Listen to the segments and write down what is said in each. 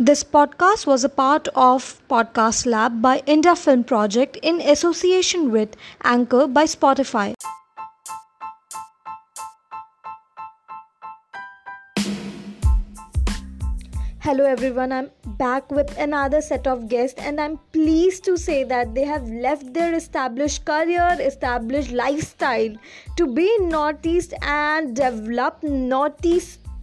This podcast was a part of Podcast Lab by India Film Project in association with Anchor by Spotify. Hello everyone, I'm back with another set of guests, and I'm pleased to say that they have left their established career, established lifestyle to be in Northeast and develop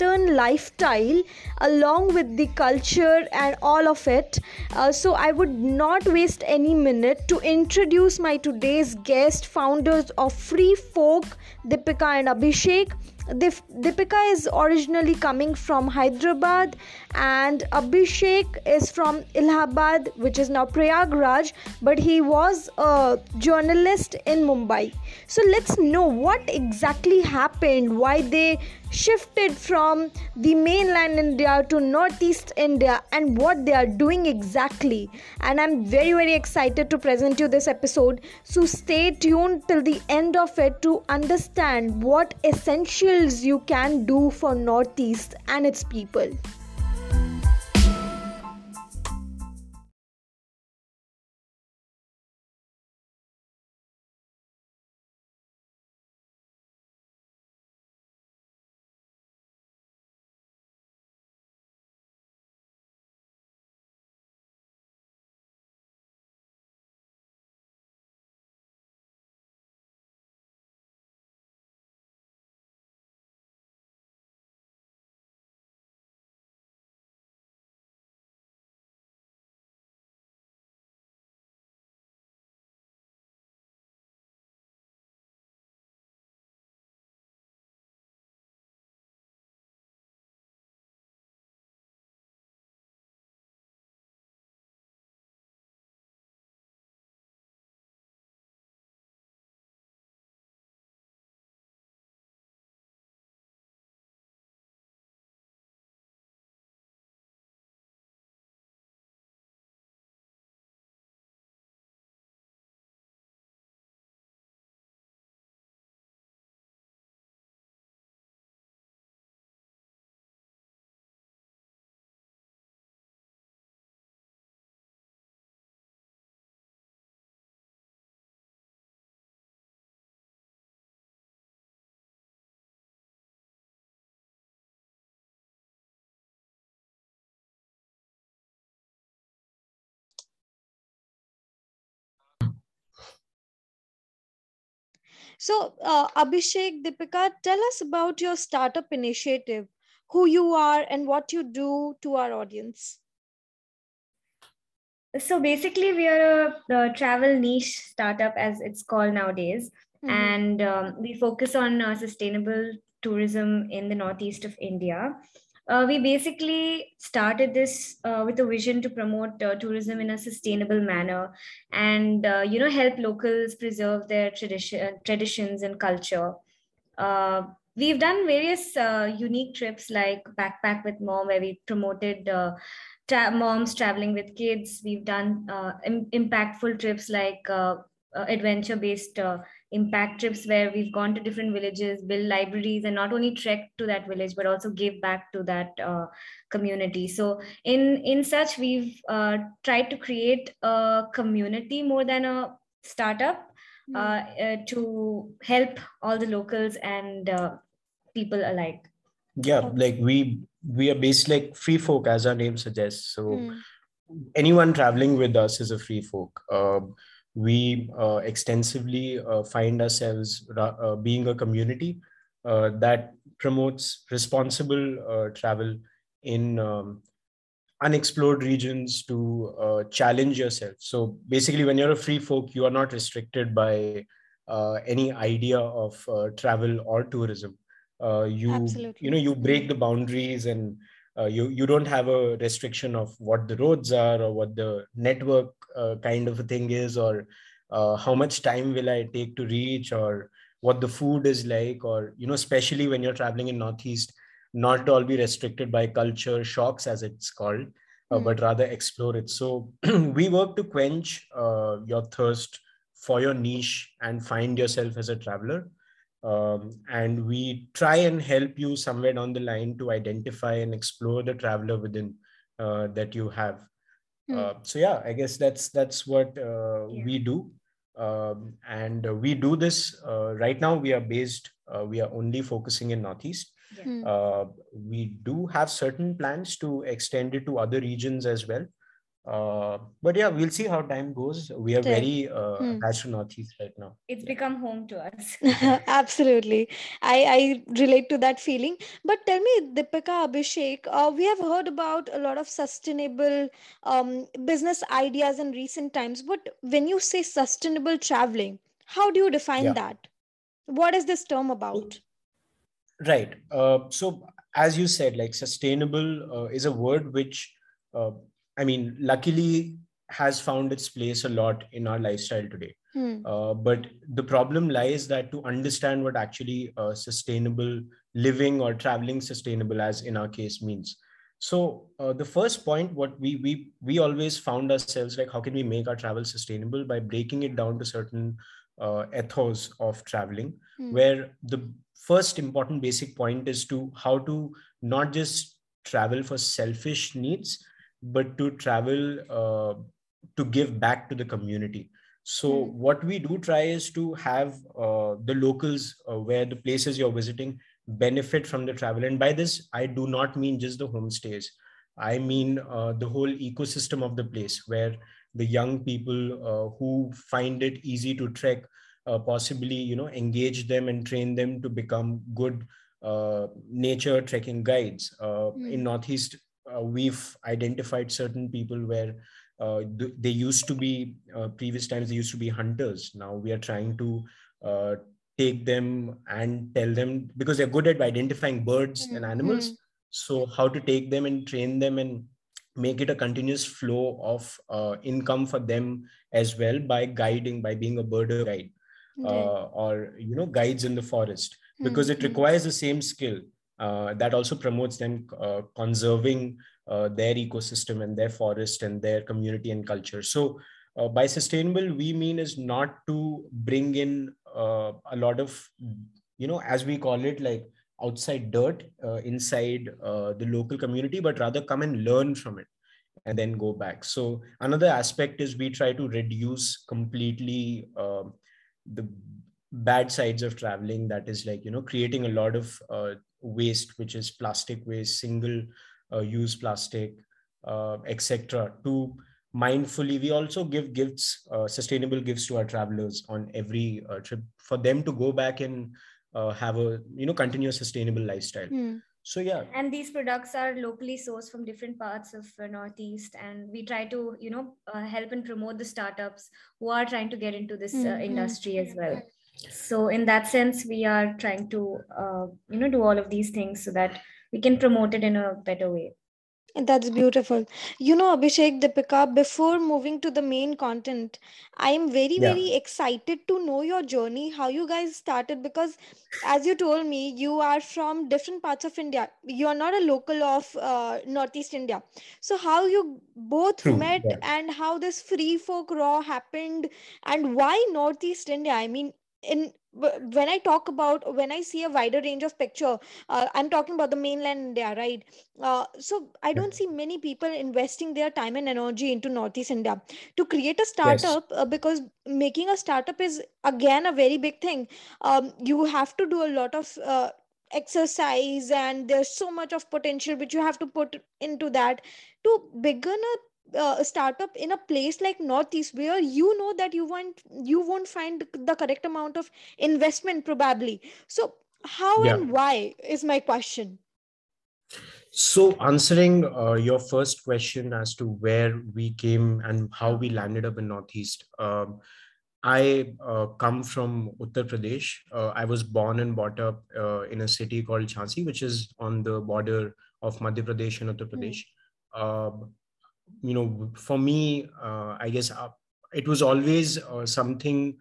Lifestyle along with the culture and all of it. Uh, so, I would not waste any minute to introduce my today's guest, founders of Free Folk, Deepika and Abhishek. Dip- Deepika is originally coming from Hyderabad and Abhishek is from Allahabad, which is now Prayagraj, but he was a journalist in Mumbai. So let's know what exactly happened, why they shifted from the mainland India to northeast India, and what they are doing exactly. And I'm very, very excited to present you this episode. So stay tuned till the end of it to understand what essentials you can do for Northeast and its people. So, uh, Abhishek, Deepika, tell us about your startup initiative, who you are, and what you do to our audience. So basically, we are a, a travel niche startup, as it's called nowadays, Mhm. and um, we focus on uh, sustainable tourism in the northeast of India. Uh, we basically started this uh, with a vision to promote uh, tourism in a sustainable manner and uh, you know help locals preserve their tradition traditions and culture. Uh, we've done various uh, unique trips like backpack with mom where we promoted uh, tra- moms traveling with kids. We've done uh, Im- impactful trips like uh, uh, adventure based uh, impact trips where we've gone to different villages build libraries and not only trek to that village but also give back to that uh, community so in in such we've uh, tried to create a community more than a startup uh, uh, to help all the locals and uh, people alike. yeah Okay. like we we are based like free folk as our name suggests so Hmm. anyone traveling with us is a free folk uh, we uh, extensively uh, find ourselves uh, being a community uh, that promotes responsible uh, travel in um, unexplored regions to uh, challenge yourself so basically when you're a free folk you are not restricted by uh, any idea of uh, travel or tourism uh, you Absolutely. you know you break the boundaries and uh, you you don't have a restriction of what the roads are or what the network uh, kind of a thing is or uh, how much time will i take to reach or what the food is like or you know especially when you're traveling in northeast not to all be restricted by culture shocks as it's called uh, Hmm. but rather explore it. So we work to quench uh, your thirst for your niche and find yourself as a traveler. Um, and we try and help you somewhere down the line to identify and explore the traveler within uh, that you have mm. so yeah i guess that's that's what uh, yeah. we do um, and we do this uh, right now we are based we are only focusing in northeast yeah. Hmm. we do have certain plans to extend it to other regions as well uh, but yeah, we'll see how time goes. We are very uh, hmm. attached to Northeast right now. It's become home to us. Absolutely. I, I relate to that feeling. But tell me, Deepika Abhishek, uh, we have heard about a lot of sustainable um, business ideas in recent times. But when you say sustainable traveling, how do you define yeah. that? What is this term about? Right. Uh, so, as you said, like sustainable uh, is a word which uh, I mean, luckily has found its place a lot in our lifestyle today. Hmm. Uh, but the problem lies that to understand what actually uh, sustainable living or traveling sustainable, as in our case, means. So uh, the first point, what we we we always found ourselves like, how can we make our travel sustainable by breaking it down to certain uh, ethos of traveling, hmm. where the first important basic point is to how to not just travel for selfish needs but to travel uh, to give back to the community so mm. what we do try is to have uh, the locals uh, where the places you're visiting benefit from the travel and by this i do not mean just the homestays i mean uh, the whole ecosystem of the place where the young people uh, who find it easy to trek uh, possibly you know engage them and train them to become good nature trekking guides mm. in northeast uh, we've identified certain people where uh, th- they used to be uh, previous times they used to be hunters. Now we are trying to uh, take them and tell them because they're good at identifying birds mm-hmm. and animals. So how to take them and train them and make it a continuous flow of uh, income for them as well by guiding by being a birder guide uh, or you know guides in the forest. Because mm-hmm. it requires the same skill that also promotes them uh, conserving uh, their ecosystem and their forest and their community and culture. So, uh, by sustainable, we mean is not to bring in uh, a lot of, you know, as we call it, like outside dirt inside the local community, but rather come and learn from it and then go back. So, another aspect is we try to reduce completely um, the bad sides of traveling that is like you know creating a lot of uh, waste, which is plastic waste, single uh, use plastic, uh, etc. To mindfully, we also give gifts, uh, sustainable gifts to our travelers on every uh, trip for them to go back and uh, have a you know continuous sustainable lifestyle. Mm. So yeah, and these products are locally sourced from different parts of uh, Northeast, and we try to you know help and promote the startups who are trying to get into this mm-hmm. industry as well so in that sense we are trying to uh, you know do all of these things so that we can promote it in a better way that's beautiful. You know, Abhishek, Deepika, before moving to the main content, I am very, Yeah. very excited to know your journey, how you guys started, because as you told me, you are from different parts of India. You are not a local of uh, Northeast India. So, how you both True. met Yeah. and how this free folk raw happened, and why Northeast India? I mean, in when i talk about when i see a wider range of picture uh, i'm talking about the mainland india right? Uh, so i don't see many people investing their time and energy into northeast india. To create a startup yes. uh, because making a startup is again a very big thing. Um, you have to do a lot of uh, exercise and there's so much of potential which you have to put into that. To begin a uh, startup in a place like northeast where you know that you won't you won't find the correct amount of investment probably so how yeah. and why is my question so answering uh, your first question as to where we came and how we landed up in northeast um, i uh, come from uttar pradesh uh, i was born and brought up uh, in a city called jhansi which is on the border of madhya pradesh and uttar hmm. pradesh mm you know for me uh, i guess uh, it was always uh, something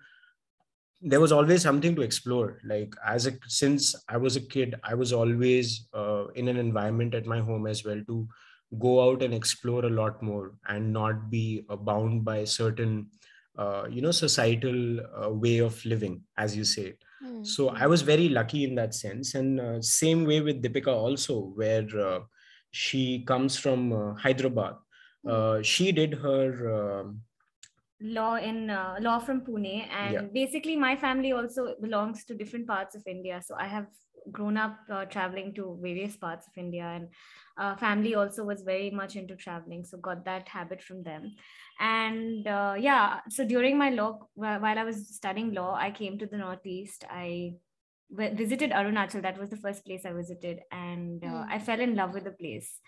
there was always something to explore like as a since i was a kid i was always uh, in an environment at my home as well to go out and explore a lot more and not be uh, bound by certain uh, you know societal way of living as you say mm-hmm. so i was very lucky in that sense and same way with deepika also where she comes from uh, Hyderabad. Uh, she did her um, law in uh, law from Pune, and yeah. basically my family also belongs to different parts of India. So I have grown up uh, traveling to various parts of India, and uh, family also was very much into traveling, so got that habit from them. And uh, yeah, so during my law, while I was studying law, I came to the Northeast. I visited Arunachal. That was the first place I visited, and mm. I fell in love with the place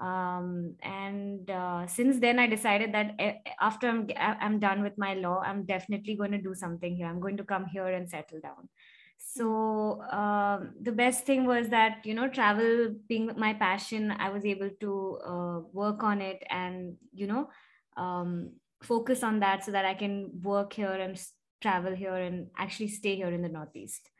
um, and uh, since then i decided that eh, after I'm, I'm done with my law i'm definitely going to do something here. I'm going to come here and settle down. So um, the best thing was that you know travel being my passion i was able to uh, work on it and you know um, focus on that so that i can work here and travel here and actually stay here in the northeast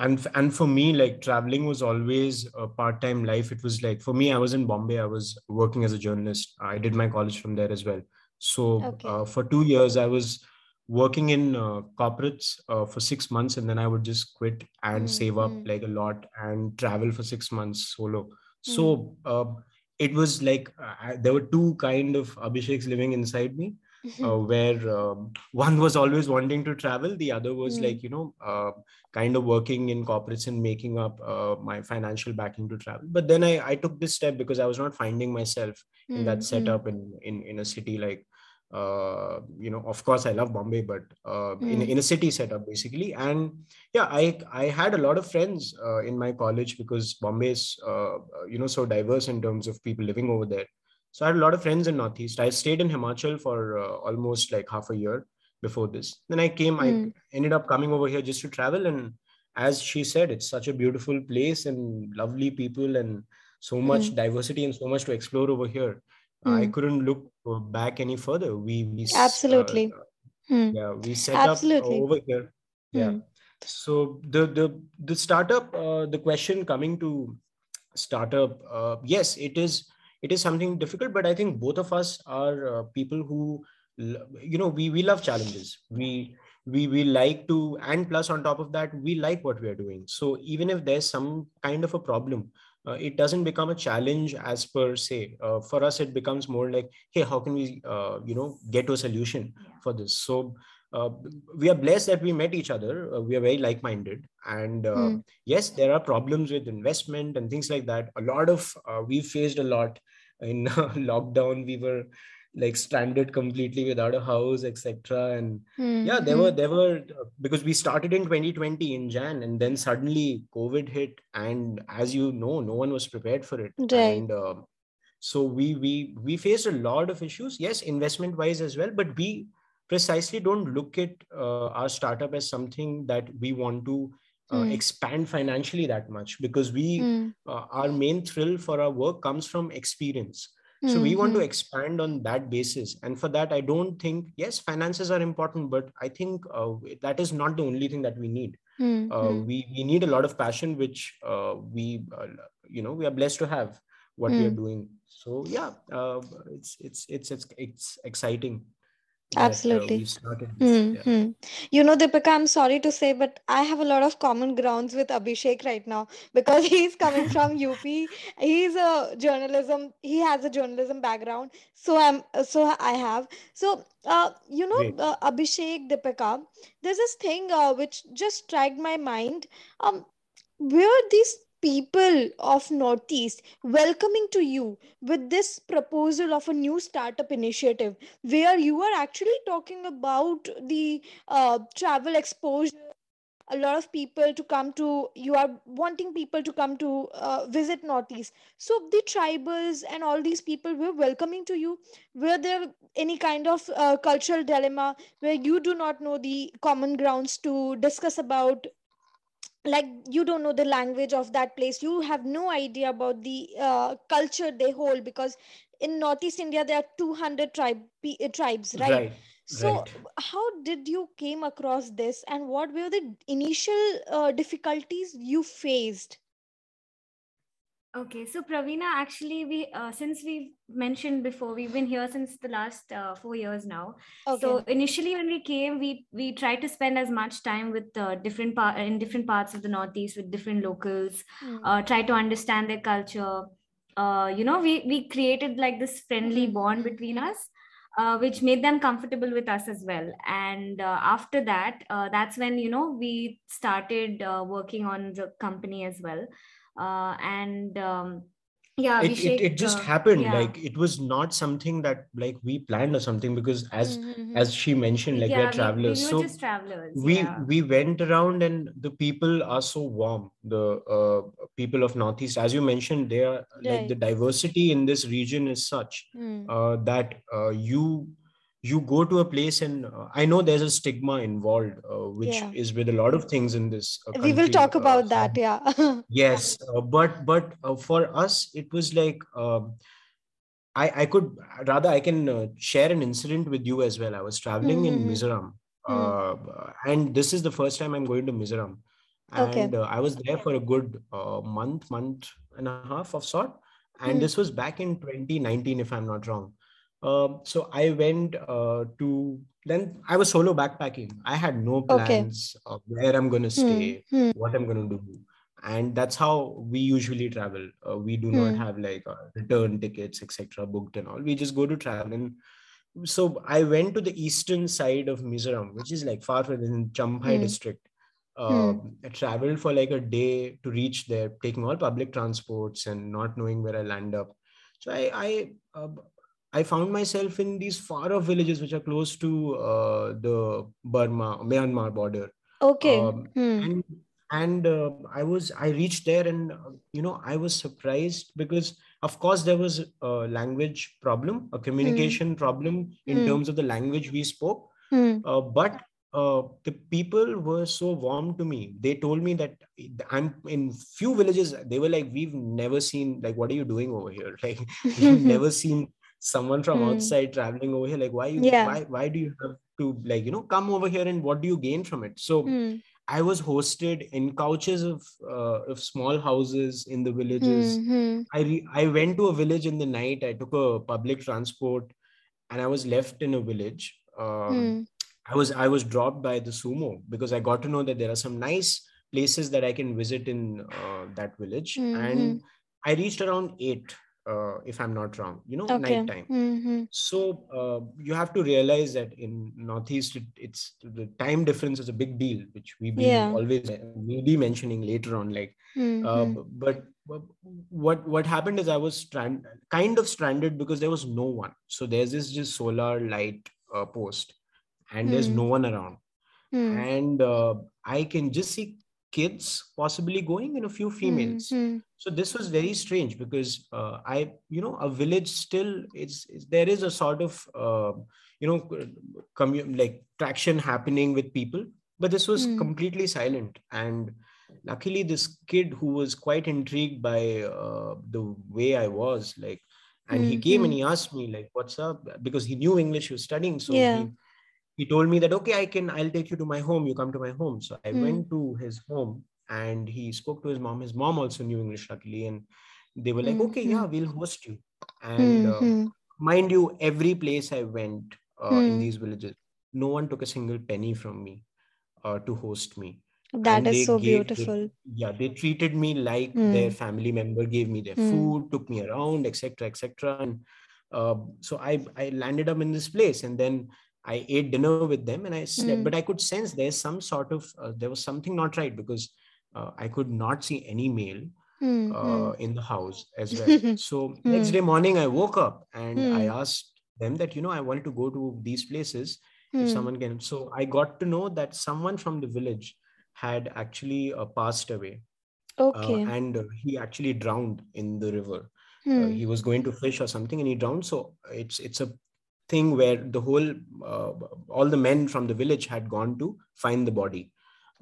and and for me like traveling was always a part-time life it was like for me i was in bombay i was working as a journalist i did my college from there as well so okay. uh, for 2 years i was working in uh, corporates uh, for 6 months and then i would just quit and mm-hmm. save up mm. like a lot and travel for 6 months solo mm-hmm. so mm. uh, it was like uh, there were two kind of abhisheks living inside me uh, where um, one was always wanting to travel the other was mm. like you know uh, kind of working in corporates and making up uh, my financial backing to travel but then i i took this step because i was not finding myself mm. in that hmm, hmm. setup in in in a city like uh, you know of course i love bombay but uh, mm. in, hmm. in a city setup basically and yeah i i had a lot of friends uh, in my college because bombay is uh, you know so diverse in terms of people living over there so I had a lot of friends in Northeast. I stayed in Himachal for uh, almost like half a year before this. Then I came, mm. I hmm. ended up coming over here just to travel. And as she said, it's such a beautiful place and lovely people and so much mm. diversity and so much to explore over here. Mm. I hmm. couldn't look back any further. We, we absolutely, uh, yeah, we set absolutely. up over here. Yeah. Hmm. So the the the startup, uh, the question coming to startup, uh, yes, it is it is something difficult but i think both of us are uh, people who you know we we love challenges. We we we like to and plus on top of that we like what we are doing. So even if there's some kind of a problem uh, it doesn't become a challenge as per se. Uh, for us it becomes more like hey how can we uh, you know get to a solution yeah. for this? So uh, we are blessed that we met each other. Uh, we are very like minded. And uh, mm. yes, there are problems with investment and things like that. A lot of, uh, we faced a lot in lockdown. We were like stranded completely without a house etc and mm. yeah there were hmm. there were because we started in 2020 in jan and then suddenly covid hit and as you know no one was prepared for it right. and uh, so we we we faced a lot of issues yes investment wise as well but we precisely don't look at uh, our startup as something that we want to uh, mm. expand financially that much because we mm. uh, our main thrill for our work comes from experience so mm-hmm. we want to hmm. expand on that basis and for that i don't think yes finances are important but i think uh, that is not the only thing that we need mm-hmm. we we need a lot of passion which uh, we uh, you know we are blessed to have what we are hmm. doing so yeah it's it's it's it's it's exciting Absolutely. Mm-hmm. You know, Deepika, I'm sorry to say, but I have a lot of common grounds with Abhishek right now because he's coming from UP. He's a journalism. He has a journalism background. So I'm. So I have. So uh, you know, uh, Abhishek, Deepika, there's this thing uh, which just dragged my mind. Um, where these people of northeast welcoming to you with this proposal of a new startup initiative where you are actually talking about the uh, travel exposure. A lot of people to come to you are wanting people to come to uh, visit northeast. So the tribals and all these people were welcoming to you. Were there any kind of uh, cultural dilemma where you do not know the common grounds to discuss about like you don't know the language of that place. You have no idea about the uh, culture they hold because in northeast india there are 200 tribe, uh, tribes right, right so right. how did you came across this and what were the initial uh, difficulties you faced Okay, so Praveena, actually, we uh, since we mentioned before, we've been here since the last uh, four years now. Okay. So initially, when we came, we we tried to spend as much time with uh, different part in different parts of the Northeast with different locals. Mm. Uh, try to understand their culture, uh, you know we we created like this friendly Mm-hmm. bond between us uh, which made them comfortable with us as well and uh, after that uh, that's when you know we started uh, working on the company as well uh, and um, yeah it, it, it just uh, happened yeah. like it was not something that like we planned or something because as Mhm. as she mentioned like yeah, we're travelers we, were so just travelers we yeah. we went around and the people are so warm the uh, people of northeast as you mentioned they are like the diversity in this region is such Mm. uh, that uh, you you go to a place and uh, i know there's a stigma involved uh, which Yeah. is with a lot of things in this uh, we will talk uh, about that yeah yes uh, but but uh, for us it was like um, i i could rather i can uh, share an incident with you as well i was traveling in Mhm. mizoram Hmm. uh, and this is the first time i'm going to mizoram Okay. and uh, i was there for a good uh, month month and a half of sort and Hmm. this was back in 2019 if i'm not wrong um, so i went uh, to then i was solo backpacking i had no Okay. plans of where i'm going to Hmm. stay Hmm. what I'm going to do. And that's how we usually travel. Uh, we do not Hmm. have like uh, return tickets, etc., booked and all. We just go to travel. And so I went to the eastern side of Mizoram, which is like far from in Champhai Hmm. district. Uh, I traveled for like a day to reach there, taking all public transports and not knowing where I land up. So I I uh, I found myself in these far off villages which are close to uh, the Burma Myanmar border okay um, Hmm. and and uh, i was i reached there and uh, you know i was surprised because of course there was a language problem a communication problem in Hmm. terms of the language we spoke Hmm. uh, but uh, the people were so warm to me they told me that i'm in few villages they were like we've never seen like what are you doing over here like we've never seen someone from Hmm. outside traveling over here like why you Yeah. why why do you have to like you know come over here and what do you gain from it so Hmm. I was hosted in couches of uh, of small houses in the villages. Hmm. Hmm. I re- I went to a village in the night. I took a public transport, and I was left in a village. Um, Hmm. I was I was dropped by the sumo because I got to know that there are some nice places that I can visit in uh, that village, Mhm. and I reached around eight, uh, if I'm not wrong. You know, Okay. night time. Hmm. So uh, you have to realize that in Northeast, it, it's the time difference is a big deal, which we be Yeah. always we be mentioning later on. Like, uh, Hmm. but, but what what happened is I was strand kind of stranded because there was no one. So there's this just solar light uh, post, and there's Hmm. no one around, Hmm. and uh, I can just see kids possibly going and a few females Hmm. so this was very strange because uh, i you know a village still is, is there is a sort of uh, you know commu- like traction happening with people but this was Hmm. completely silent and luckily this kid who was quite intrigued by uh, the way i was like and he came and he asked me like what's up because he knew english he was studying so Yeah. he he told me that okay i can i'll take you to my home you come to my home so i Hmm. went to his home and he spoke to his mom his mom also knew english luckily and they were like Hmm, okay hmm. yeah we'll host you and Hmm. uh, Hmm. mind you every place i went uh, in Hmm. these villages no one took a single penny from me uh, to host me That and is so gave they- beautiful. yeah they treated me like Hmm. their family member gave me their Hmm. food took me around etc etc and uh, so i i landed up in this place and then i ate dinner with them and i slept Hmm. but i could sense there's some sort of uh, there was something not right because uh, i could not see any male Hmm. Hmm. uh, in the house as well so next Hmm. day morning i woke up and i Hmm. asked them that you know i wanted to go to these places if Hmm. someone can so i got to know that someone from the village had actually uh, passed away uh, Okay. and he actually drowned in the river he was going to fish or something and he drowned so it's it's a thing where the whole uh, all the men from the village had gone to find the body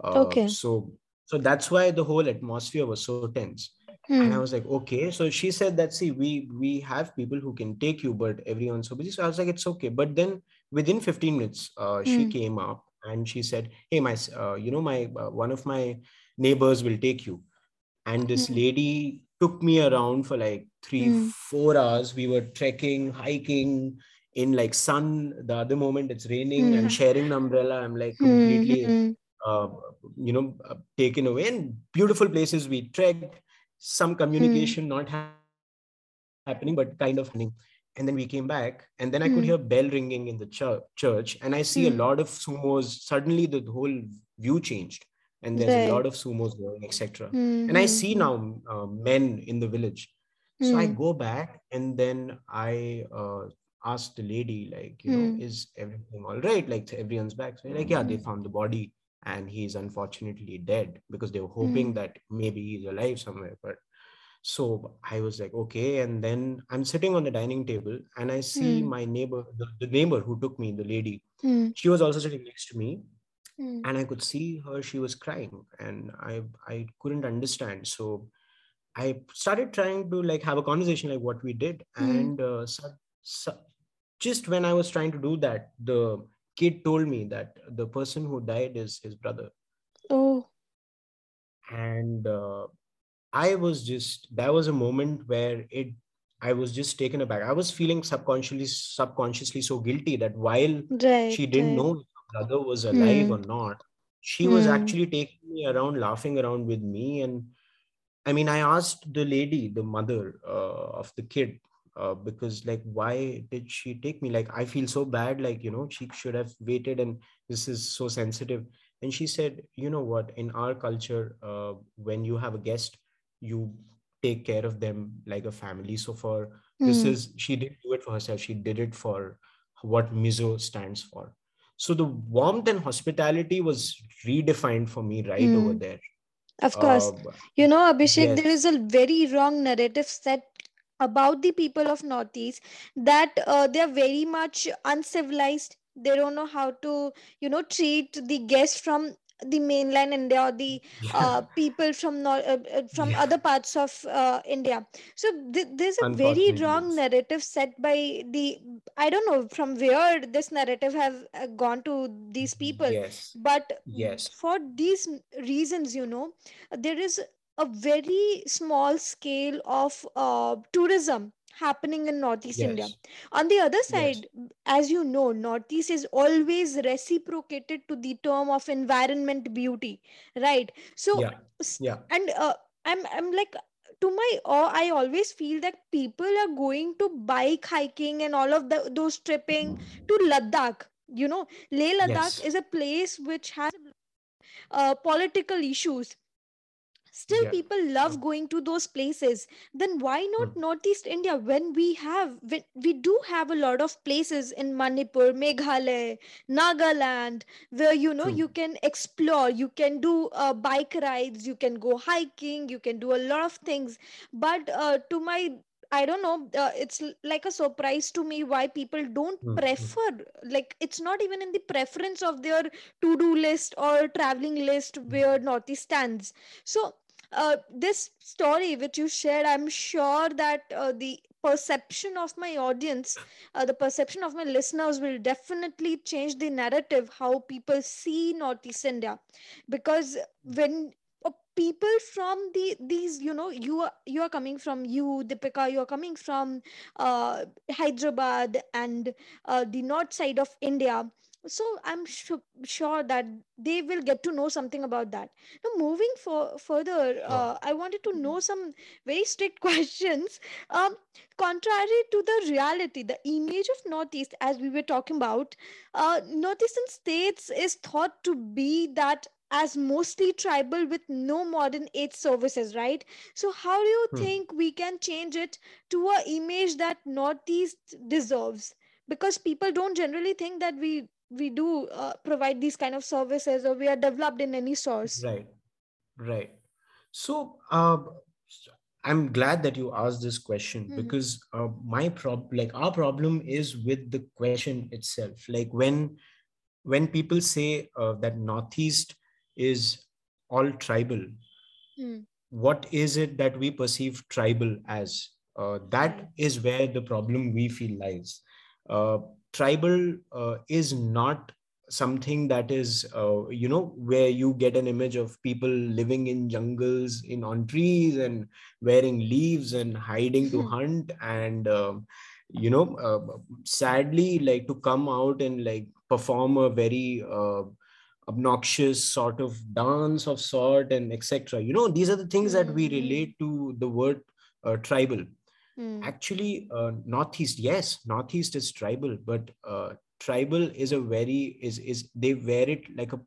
uh, Okay. so so that's why the whole atmosphere was so tense and i Hmm. was like okay so she said that see we we have people who can take you but everyone's so busy so i was like it's okay but then within 15 minutes uh, she Hmm. came up and she said hey my uh, you know my uh, one of my neighbors will take you and this Hmm. lady took me around for like three Hmm. four hours we were trekking hiking in like sun the other moment it's raining Hmm. and sharing an umbrella i'm like Hmm. completely Hmm. uh, you know uh, taken away and beautiful places we trekked some Hmm. communication not happening happening but kind of happening and then we came back and then i could Hmm. hear bell ringing in the church church and i see a Hmm. lot of sumos suddenly the whole view changed and there's a lot of sumos going etc Hmm, and i hmm, see hmm. now uh, men in the village so i Hmm. go back and then i uh, asked the lady like you know Hmm. is everything all right like everyone's back so like yeah they Hmm. found the body and he's unfortunately dead because they were Hmm. hoping that maybe he's alive somewhere but so i was like okay and then i'm sitting on the dining table and i see my neighbor the, the neighbor who took me the lady she was also sitting next to me and i could see her she was crying and i i couldn't understand so i started trying to like have a conversation like what we did and uh, so, so, just when i was trying to do that the kid told me that the person who died is his brother Oh. and uh, i was just that was a moment where it i was just taken aback i was feeling subconsciously subconsciously so guilty that while Right. she didn't right. know if her brother was alive Hmm. or not she was Hmm. actually taking me around laughing around with me and i mean i asked the lady the mother uh, of the kid uh, because like why did she take me? Like i feel so bad like you know she should have waited and this is so sensitive. And she said you know what? In our culture uh, when you have a guest you take care of them like a family. So for this Hmm. is she didn't do it for herself. She did it for what mizo stands for. So the warmth and hospitality was redefined for me right over Hmm. there. Of course. uh, You know, Abhishek, there yes is a very wrong narrative set about the people of Northeast that uh, they are very much uncivilized. They don't know how to, you know, treat the guests from the mainland India or the uh, people from nor- uh, uh, from yeah. other parts of uh, India. So th- there's a very wrong narrative set by the I don't know from where this narrative have uh, gone to these people, yes. But yes. for these reasons, you know there is a very small scale of uh, tourism happening in northeast india. On the other yes. side as you know northeast is always reciprocated to the term of environment beauty right? So yeah. yeah. and uh, i'm i'm like to my awe i always feel that people are going to bike hiking and all of the, those tripping to ladakh you know? Leh ladakh yes. is a place which has uh, political issues still yeah. people love going to those places. Then why not hmm, northeast india? When we have when we do have a lot of places in manipur meghalaya nagaland where you know you can explore. You can do uh, bike rides. You can go hiking. You can do a lot of things. But uh, to my I don't know. Uh, it's like a surprise to me why people don't hmm, hmm, prefer. Like, it's not even in the preference of their to-do list or traveling list where Northeast stands. So, uh, this story which you shared, I'm sure that uh, the perception of my audience, uh, the perception of my listeners will definitely change the narrative how people see Northeast India, because when uh, people from the these you know you are you are coming from you Deepika you are coming from uh, Hyderabad and uh, the north side of India so I'm su- sure that they will get to know something about that now, moving for further, uh, I wanted to know some very strict questions. Um, contrary to the reality, the image of Northeast, as we were talking about, uh, Northeastern states is thought to be that as mostly tribal with no modern aid services, right? So, how do you hmm. think we can change it to a image that Northeast deserves? Because people don't generally think that we we do uh, provide these kind of services or we are developed in any source. right right so uh, i'm glad that you asked this question Mhm. because uh, my problem like our problem is with the question itself like when when people say uh, that northeast is all tribal Hmm. what is it that we perceive tribal as uh, that is where the problem we feel lies uh, tribal uh, is not something that is uh, you know where you get an image of people living in jungles in on trees and wearing leaves and hiding to hunt and um, you know uh, sadly like to come out and like perform a very uh, obnoxious sort of dance of sort and etc you know these are the things that we Hmm. relate to the word uh, tribal Hmm. actually uh, northeast yes northeast is tribal but uh, tribal is a very is is they wear it like a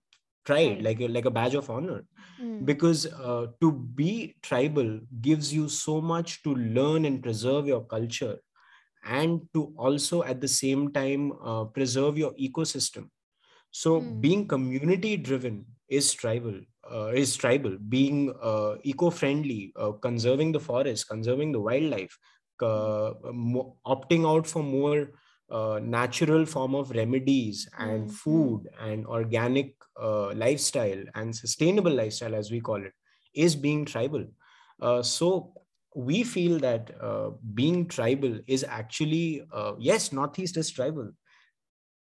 pride Right. like a like a badge of honor Hmm. because uh, to be tribal gives you so much to learn and preserve your culture and to also at the same time uh, preserve your ecosystem so Hmm. being community driven is tribal uh, is tribal being uh, eco friendly uh, conserving the forest conserving the wildlife mo- opting out for more uh, natural form of remedies and Mm, food and organic uh, lifestyle and sustainable lifestyle as we call it is being tribal. Uh, so we feel that uh, being tribal is actually uh, yes northeast is tribal.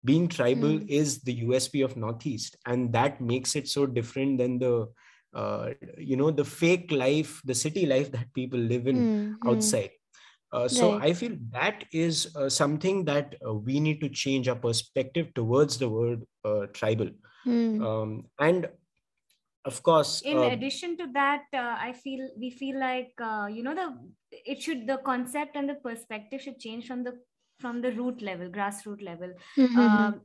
Being tribal Mm. is the usp of northeast and that makes it so different than the uh, you know the fake life the city life that people live in Hmm, hmm. outside uh, so Right. i feel that is uh, something that uh, we need to change our perspective towards the word uh, tribal Hmm. um, and of course in uh, addition to that uh, i feel we feel like uh, you know the it should the concept and the perspective should change from the from the root level grassroots level Hmm, hmm, hmm. um,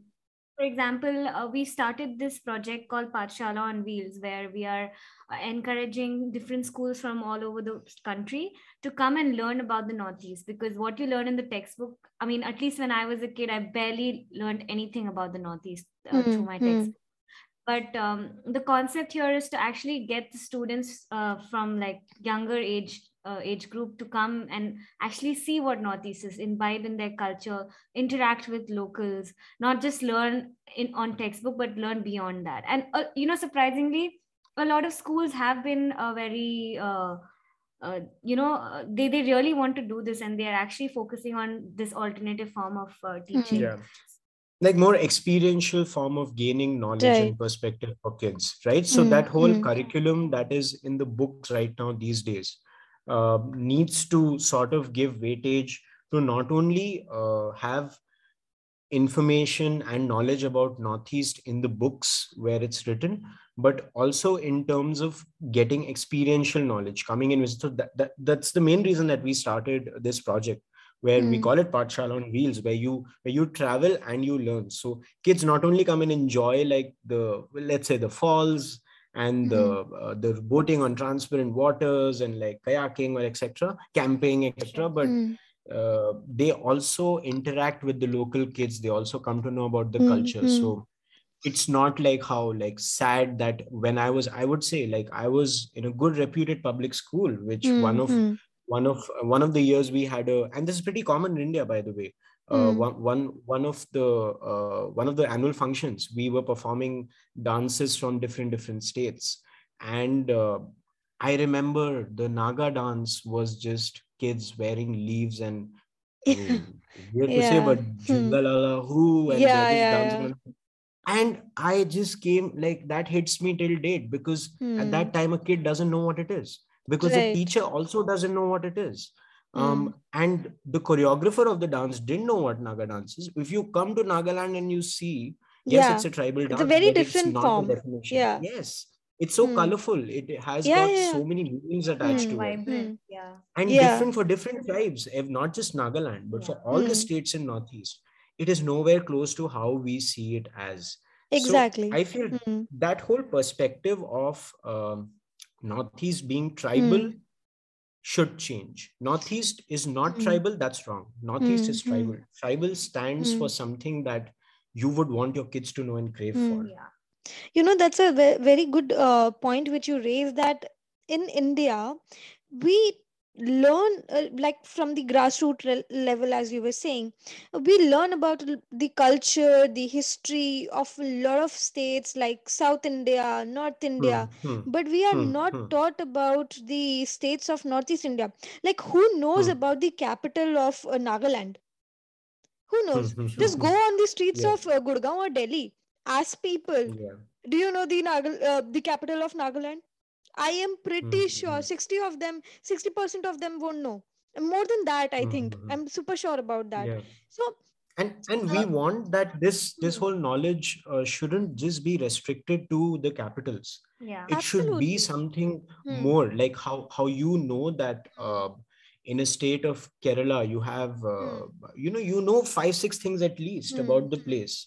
for example uh, we started this project called Pathshala on wheels where we are uh, encouraging different schools from all over the country to come and learn about the northeast because what you learn in the textbook i mean at least when i was a kid i barely learned anything about the northeast uh, through Hmm, my hmm. but um, the concept here is to actually get the students uh, from like younger age uh, age group to come and actually see what northeast is imbibe in their culture interact with locals not just learn in on textbook but learn beyond that. And uh, you know surprisingly a lot of schools have been uh, very uh, uh, you know uh, they, they really want to do this and they are actually focusing on this alternative form of uh, teaching. Yeah. Like more experiential form of gaining knowledge Right. and perspective for kids right? So Mm, that whole mm. curriculum that is in the books right now these days uh, needs to sort of give weightage to not only uh, have information and knowledge about northeast in the books where it's written but also in terms of getting experiential knowledge coming in with so that, that that's the main reason that we started this project where we Mm. call it Pathshala on wheels where you where you travel and you learn so kids not only come and enjoy like the let's say the falls and the uh, the boating on transparent waters and like kayaking or etc camping etc but Hmm. uh, they also interact with the local kids they also come to know about the Mm, culture mm. so it's not like how like sad that when i was i would say like i was in a good reputed public school which Hmm, one of hmm. one of one of the years we had a and this is pretty common in india by the way Mm. one, one one of the uh, one of the annual functions we were performing dances from different different states and uh, i remember the naga dance was just kids wearing leaves and I mean, weird to say, but Hmm. who and Yeah, yeah, yeah. And I just came like that hits me till date because at Hmm. that time a kid doesn't know what it is because Right. the teacher also doesn't know what it is. Hmm. Um, and the choreographer of the dance didn't know what Naga dance is. If you come to Nagaland and you see, yes, Yeah. it's a tribal dance. It's a very different it's not form. definition. Yeah. Yes, it's so Hmm. colorful. It has Yeah, got yeah, so many meanings attached Hmm. to it vibrant yeah and Yeah. different for different tribes if not just nagaland but for Yeah. all the Hmm. states in northeast it is nowhere close to how we see it as Exactly. so i feel Hmm. that whole perspective of um, northeast being tribal Hmm. Should change northeast is not Hmm. tribal that's wrong northeast Hmm, is hmm. tribal tribal stands Hmm. for something that you would want your kids to know and crave Hmm. for yeah You know, that's a very good uh, point which you raised that in India, we learn uh, like from the grassroots level, as you were saying, we learn about the culture, the history of a lot of states like South India, North India, Hmm, hmm, but we are hmm, not hmm, taught about the states of Northeast India. Like, who knows hmm, about the capital of uh, Nagaland? Who hmm, knows? Just go on the streets yeah of uh, Gurgaon or Delhi. Ask people yeah do you know the Nagal, uh, the capital of Nagaland? I am Hmm, pretty hmm, sure hmm, 60 of them, 60% of them won't know. More than that, I hmm, think. hmm, hmm. I'm super sure about that. yeah So, and and uh, we want that this this hmm, whole knowledge uh, shouldn't just be restricted to the capitals yeah it should be something Hmm. more like how how you know that uh, in a state of kerala you have uh, you know you know five six things at least Hmm. about the place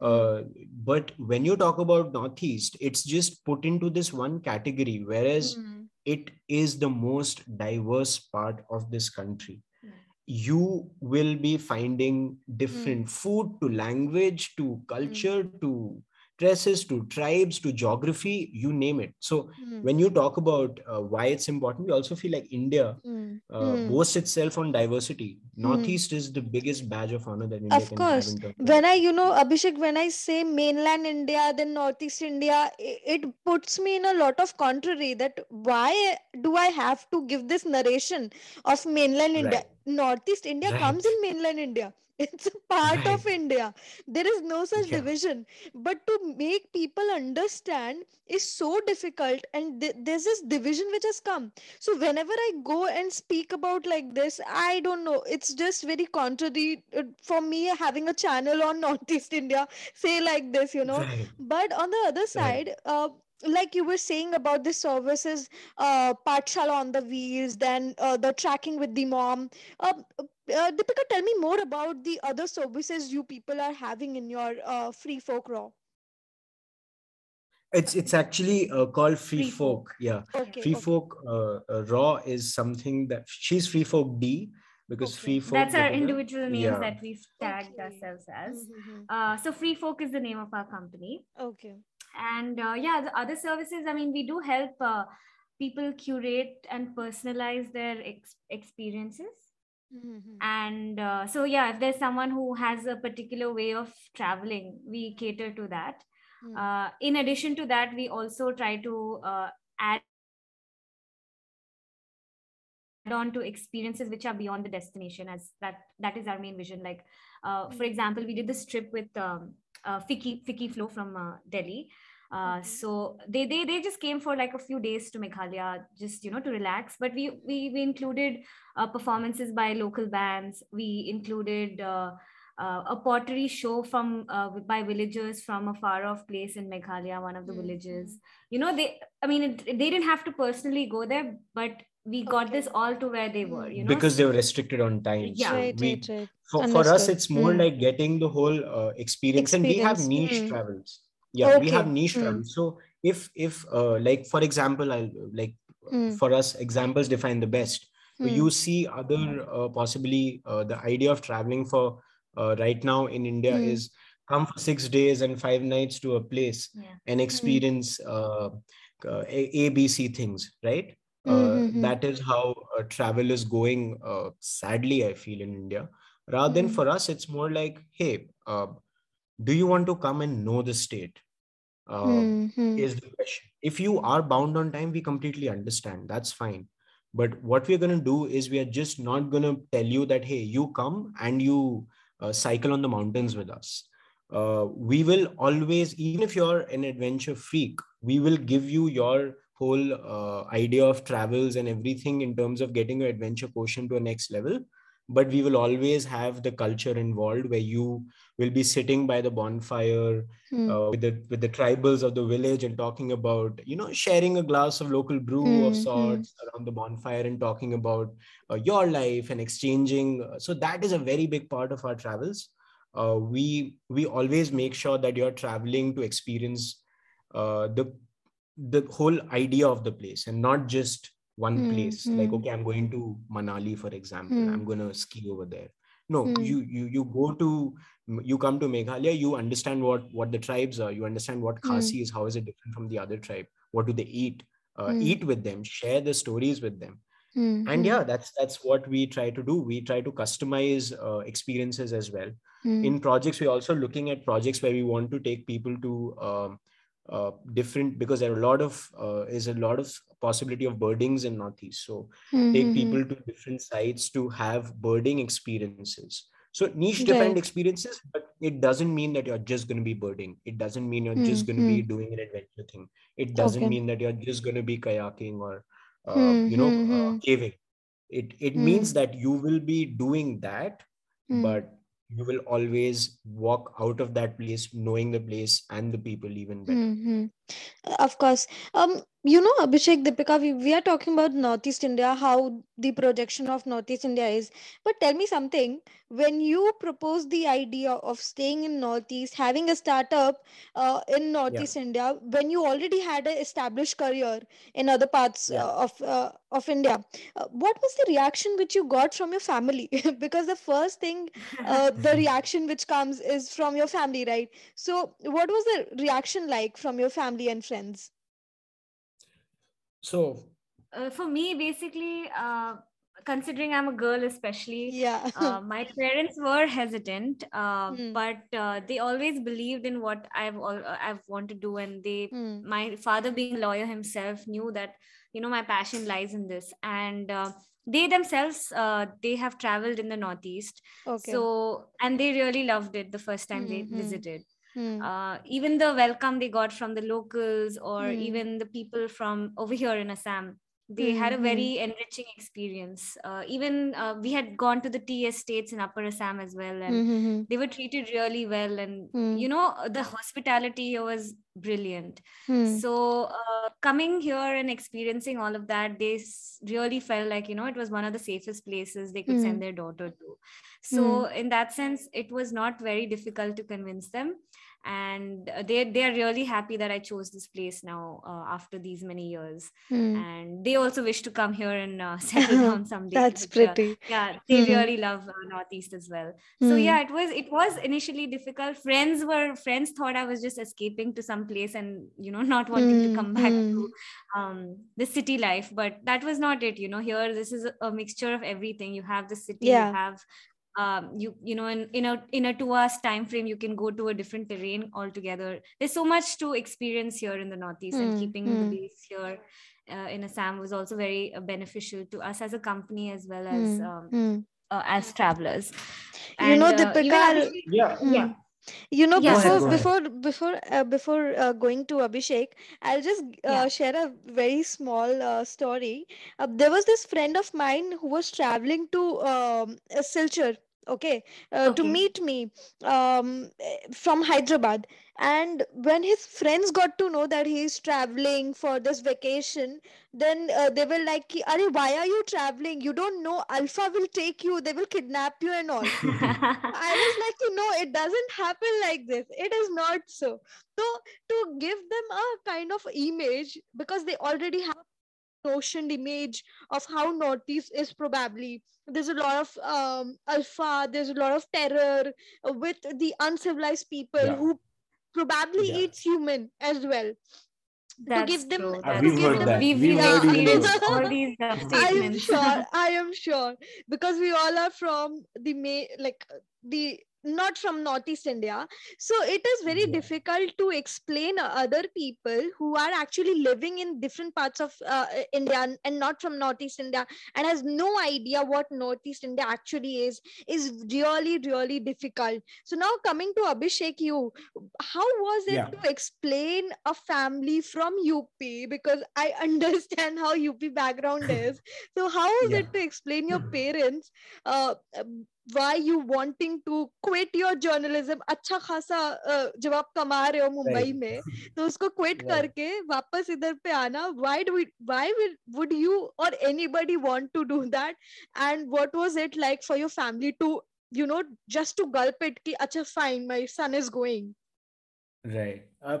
uh, but when you talk about northeast it's just put into this one category whereas Hmm. it is the most diverse part of this country Hmm. you will be finding different food to language to culture to dresses to tribes to geography you name it so Hmm. when you talk about uh, why it's important we also feel like india Hmm. uh, Hmm. boasts itself on diversity northeast is the biggest badge of honor that india Of can course. have in When I, you know, Abhishek, when I say mainland India, then Northeast India, it puts me in a lot of contrary that why do I have to give this narration of mainland India? Right. Northeast India comes in mainland India. It's a part of India. There is no such Yeah. division. But to make people understand is so difficult, and th- there's this division which has come. So whenever I go and speak about like this, I don't know. It's just very contrary uh, for me having a channel on Northeast India say like this, you know. Right. But on the other side, uh, like you were saying about the services, uh, Patshala on the wheels, then uh, the tracking with the mom. Uh, uh, Deepika, tell me more about the other services you people are having in your uh, free folk raw. it's it's actually uh, called free, Free folk. folk. yeah Okay. free okay. folk uh, uh, raw is something that she's free folk d because Okay. free folk That's our with individual names yeah. that we've tagged Okay. ourselves as. Mhm, Uh, so Free Folk is the name of our company. Okay. And uh, yeah, the other services, I mean, we do help uh, people curate and personalize their ex- experiences. Mhm. And uh, so, yeah, if there's someone who has a particular way of traveling, we cater to that. Hmm. Uh, in addition to that, we also try to uh, add on to experiences which are beyond the destination as that that is our main vision like uh, for Mm. example we did this trip with um, uh, Fiki Fiki Flow from uh, Delhi uh, Okay. so they, they they just came for like a few days to Meghalaya just you know to relax but we we, we included uh, performances by local bands we included uh, uh, a pottery show from uh, by villagers from a far off place in Meghalaya one of the Mm, villages you know they i mean it, they didn't have to personally go there but we got this all to where they were you know because they were restricted on time Yeah. so right, we right, right. for, for us it's more Mm. like getting the whole uh, experience, and we have Experience. niche Mm. travels yeah we have niche Mm. so if if uh, like for example i'll like Mm. for us examples define the best Hmm. you see other uh, possibly uh, the idea of traveling for uh, right now in india Mm. is come for six days and five nights to a place Yeah. and experience uh, uh, A- abc things right uh, Mhm. that is how uh, travel is going uh, sadly i feel in india rather than Mm. for us it's more like hey uh, do you want to come and know the state uh, Mhm. is the question. If you are bound on time we completely understand. That's fine. But what we're going to do is we are just not going to tell you that hey you come and you uh, cycle on the mountains with us. Uh, we will always even if you're an adventure freak we will give you your whole uh, idea of travels and everything in terms of getting your adventure quotient to a next level but we will always have the culture involved where you will be sitting by the bonfire Hmm. uh, with the with the tribals of the village and talking about you know sharing a glass of local brew Hmm, of hmm. sorts around the bonfire and talking about uh, your life and exchanging so that is a very big part of our travels uh, we we always make sure that you're traveling to experience uh, the the whole idea of the place and not just one Hmm, place. like hmm. okay i'm going to manali for example. Hmm. i'm going to ski over there. No Hmm. you you you go to you come to meghalaya you understand what what the tribes are. You understand what Hmm. khasi is how is it different from the other tribe? What do they eat? Uh, Hmm. eat with them share the stories with them. And yeah that's that's what we try to do. We try to customize uh, experiences as well. In projects we're also looking at projects where we want to take people to um, uh, different because there are a lot of uh, is a lot of possibility of birdings in northeast so Hmm, take hmm, hmm. people to different sites to have birding experiences so niche defined Right. experiences but it doesn't mean that you're just going to be birding it doesn't mean you're Hmm, just going to be hmm. doing an adventure thing it doesn't Okay. mean that you're just going to be kayaking or uh, Hmm, you know hmm, uh, hmm. caving it it Hmm. means that you will be doing that Hmm. but you will always walk out of that place knowing the place and the people even better Hmm, hmm. Of course. Um, you know abhishek deepika we, we are talking about northeast india how the projection of northeast india is but tell me something when you proposed the idea of staying in northeast having a startup uh, in northeast yeah. india when you already had an established career in other parts yeah. uh, of uh, of india uh, what was the reaction which you got from your family because the first thing uh, the reaction which comes is from your family right so what was the reaction like from your family and friends so uh, for me basically uh, considering i'm a girl especially yeah uh, my parents were hesitant mm. but uh, they always believed in what i've all, uh, i've wanted to do and they mm. my father being a lawyer himself knew that you know my passion lies in this and they themselves they have traveled in the northeast okay. so and they really loved it the first time mm-hmm. they visited Mm. Uh, even the welcome they got from the locals or mm. even the people from over here in Assam, they mm-hmm. had a very hmm. enriching experience. Uh, even uh, we had gone to the tea estates in Upper Assam as well, and mm-hmm. they were treated really well. And mm. you know, the hospitality here was brilliant. Mm. So uh, coming here and experiencing all of that, they really felt like you know it was one of the safest places they could send hmm. their daughter to. So in that sense, it was not very difficult to convince them and they they are really happy that I chose this place now uh, after these many years. Mm. And they also wish to come here and uh, settle down someday. That's uh, pretty. Yeah, they mm. really love uh, Northeast as well. Mm. So hmm. yeah, it was it was initially difficult. Friends were friends thought I was just escaping to some place and you know not wanting to hmm. come back to hmm. um, the city life. But that was not it. You know, here this is a, a mixture of everything. You have the city, yeah. you have um, you you know in, in a in a two hours time frame you can go to a different terrain altogether. There's so much to experience here in the northeast mm, and hmm, keeping mm. the base here uh, in assam was also very uh, beneficial to us as a company as well as mm, um, uh, as travelers. And, you know the uh, yeah yeah. you know yeah. before before before uh, before uh, going to abhishek i'll just uh, yeah. share a very small uh, story. Uh, there was this friend of mine who was traveling to um, silchar okay, uh, okay. to meet me um, from Hyderabad. And when his friends got to know that he's traveling for this vacation, then uh, they were like, Are, why are you traveling? You don't know ULFA will take you, they will kidnap you and all. I was like, You know, it doesn't happen like this. It is not so. So, to give them a kind of image, because they already have notioned image of how Northeast is probably. There's a lot of um, ULFA, there's a lot of terror with the uncivilized people yeah. who probably yeah. eats human as well. That's to give them, true. to give them, we've, we've yeah. all these statements. I am sure. I am sure because we all are from the may like the not from northeast india so it is very yeah. difficult to explain other people who are actually living in different parts of uh, india and not from northeast india and has no idea what northeast india actually is is really really difficult so now coming to abhishek you how was it yeah. to explain a family from up because i understand how up background is so how was yeah. it to explain your parents uh, why you wanting to quit your journalism अच्छा खासा जब आप कमा रहे हो मुंबई में तो उसको क्विट करके वापस इधर पे आना why do we why will, would you or anybody want to do that and what was it like for your family to you know just to gulp it कि अच्छा fine my son is going right uh,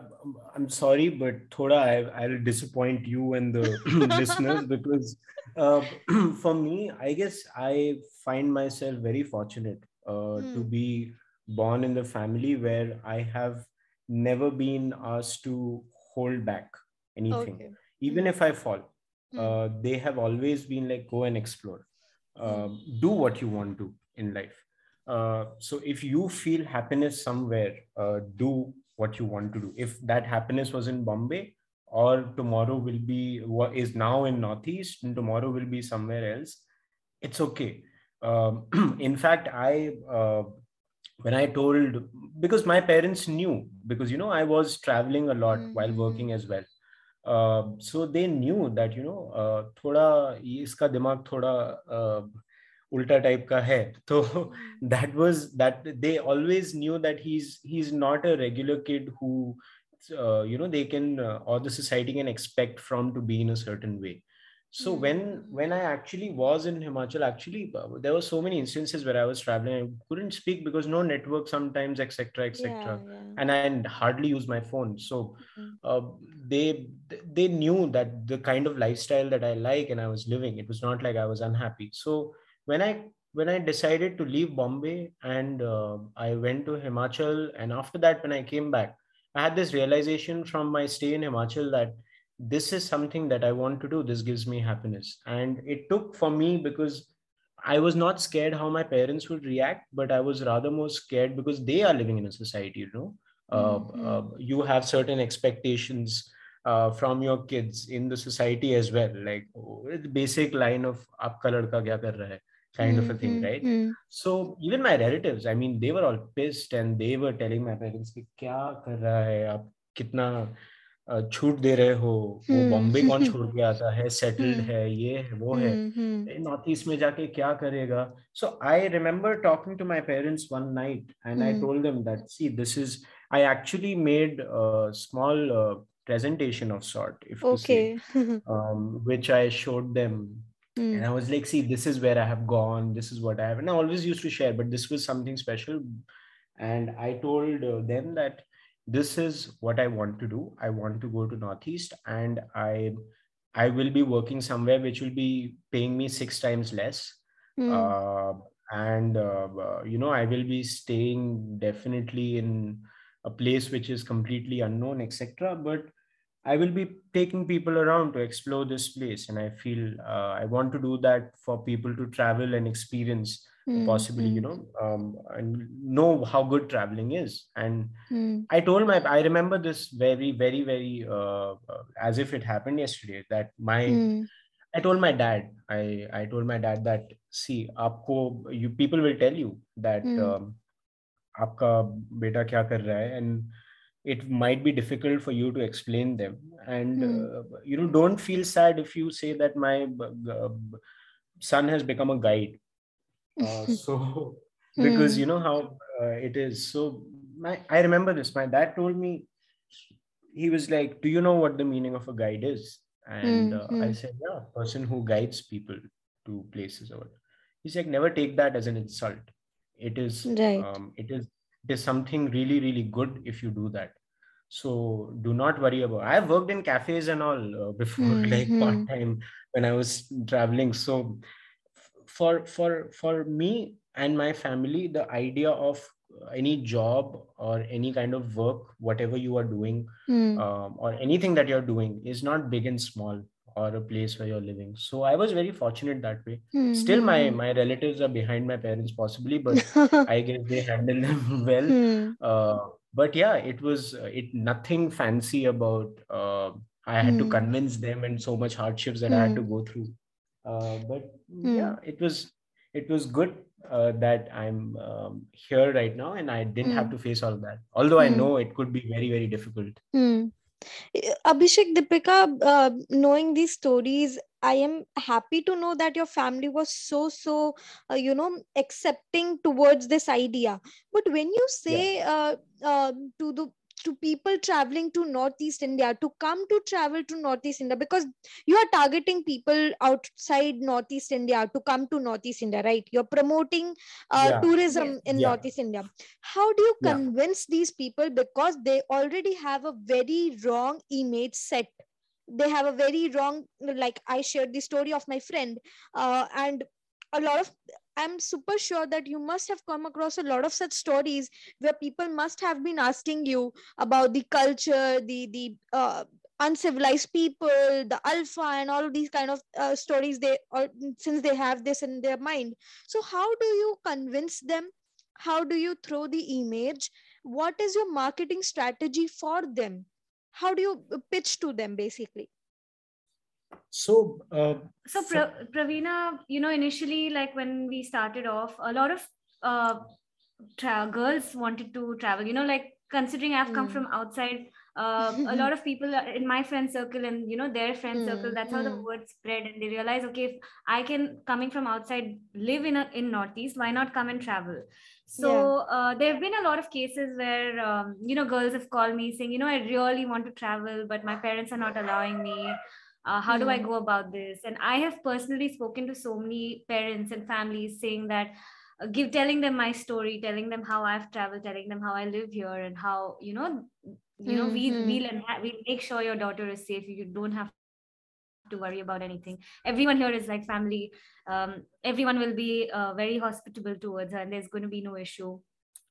i'm sorry but thoda I, i'll disappoint you and the listeners because uh, for me, I guess I find myself very fortunate uh, mm. to hmm. be born in the family where I have never been asked to hold back anything. Okay. Even mm. if I fall, mm. uh, they have always been like, go and explore, uh, do what you want to in life. Uh, so if you feel happiness somewhere, uh, do what you want to do. If that happiness was in Bombay, or tomorrow will be what is now in northeast and tomorrow will be somewhere else it's okay um, in fact i uh, when i told because my parents knew because you know i was traveling a lot mm-hmm. while working as well uh, so they knew that you know uh, thoda iska dimag thoda uh, ulta type ka hai so that was that they always knew that he's he's not a regular kid who uh, you know they can uh, or the society can expect from to be in a certain way so mm. when when i actually was in himachal actually uh, there were so many instances where i was traveling i couldn't speak because no network sometimes etc etc yeah, yeah. and i hardly use my phone so mm. uh, they they knew that the kind of lifestyle that i like and i was living it was not like i was unhappy so when i when i decided to leave bombay and uh, i went to himachal and after that when i came back i had this realization from my stay in himachal that this is something that I want to do. This gives me happiness. And it took for me because I was not scared how my parents would react, but I was rather more scared because they are living in a society, you know. Uh, mm-hmm. uh, you have certain expectations uh, from your kids in the society as well, like oh, basic line of "aapka ladka kya kar raha hai," kind mm-hmm. of mm, a thing, mm, right? Mm-hmm. So even my relatives, I mean, they were all pissed and they were telling my parents, kya kar raha hai, aap kitna छूट दे रहे हो? वो हम्म। बॉम्बे कौन छोड़ के आता है? Settled hmm. है ये है वो है। हम्म, नॉर्थ ईस्ट में जाके क्या करेगा? So I remember talking to my parents one night and I told them that see this is I actually made small presentation of sort if okay which I showed them mm. and i was like see this is where i have gone this is what i have and i always used to share but this was something special and i told uh, them that this is what i want to do i want to go to northeast and i i will be working somewhere which will be paying me six times less mm. uh, and uh, uh, you know i will be staying definitely in a place which is completely unknown etc but i will be taking people around to explore this place and i feel uh, i want to do that for people to travel and experience mm, possibly mm. you know um, and know how good traveling is and mm. i told my i remember this very very very uh, uh, as if it happened yesterday that my i told my dad i i told my dad that see aapko you people will tell you that um, आपका बेटा क्या कर रहा है and it might be difficult for you to explain them and mm. uh, you know don't feel sad if you say that my uh, son has become a guide uh, so because mm. you know how uh, it is so my i remember this my dad told me he was like do you know what the meaning of a guide is and mm. uh, i hmm. said yeah person who guides people to places or whatever. he's like never take that as an insult it is right. um, it is is something really really good if you do that so do not worry about i've worked in cafes and all uh, before mm-hmm. like part time when i was traveling so for for for me and my family the idea of any job or any kind of work whatever you are doing mm. um, or anything that you're doing is not big and small or a place where you're living so i was very fortunate that way mm-hmm. still my my relatives are behind my parents possibly but i guess they handle them well mm. uh, but yeah it was uh, it nothing fancy about uh, i had mm. to hmm. convince them and so much hardships that i had to hmm. go through uh, but mm. yeah it was it was good uh, that i'm um, here right now and i didn't mm. have to face all that although i hmm. know it could be very very difficult hmm. Abhishek deepika uh, knowing these stories i am happy to know that your family was so so uh, you know accepting towards this idea but when you say yeah. Uh, um, to the to people traveling to northeast india to come to travel to northeast india because you are targeting people outside northeast india to come to northeast india right you're promoting uh, yeah. tourism yeah. in yeah. northeast india how do you convince these people because they already have a very wrong image set they have a very wrong like i shared the story of my friend uh, and a lot of I'm super sure that you must have come across a lot of such stories where people must have been asking you about the culture, the the uh, uncivilized people, the ULFA, and all these kind of uh, stories. They or since they have this in their mind. So how do you convince them? How do you throw the image? What is your marketing strategy for them? How do you pitch to them basically? So uh, so pra- praveena you know initially like when we started off a lot of uh, tra- girls wanted to travel you know like considering i've come mm. from outside uh, a lot of people in my friend circle and you know their friend mm, circle that's mm. how the hmm. word spread and they realize okay if i can coming from outside live in a, in northeast why not come and travel so yeah. uh, there have been a lot of cases where um, you know girls have called me saying you know i really want to travel but my parents are not allowing me uh, how mm. do i hmm. go about this and i have personally spoken to so many parents and families saying that uh, give telling them my story telling them how i've traveled telling them how i live here and how you know you know mm-hmm. we we'll, we'll make sure your daughter is safe you don't have to worry about anything everyone here is like family um, everyone will be uh, very hospitable towards her and there's going to be no issue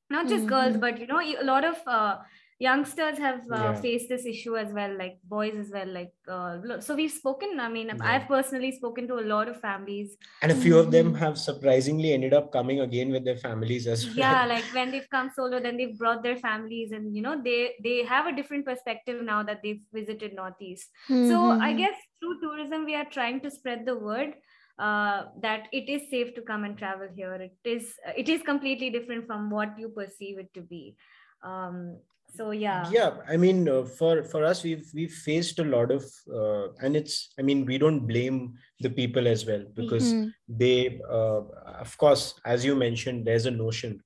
not just mm-hmm. girls but you know a lot of uh, youngsters have uh, yeah. faced this issue as well like boys as well like uh, so we've spoken i mean yeah. i've personally spoken to a lot of families and a few of them mm-hmm. have surprisingly ended up coming again with their families as well yeah like when they've come solo then they've brought their families and you know they they have a different perspective now that they've visited northeast mm-hmm. so i guess through tourism we are trying to spread the word uh, that it is safe to come and travel here it is it is completely different from what you perceive it to be um, so yeah yeah i mean uh, for for us we've we've faced a lot of uh, and it's i mean we don't blame the people as well because mm-hmm. they uh, of course as you mentioned there's a notion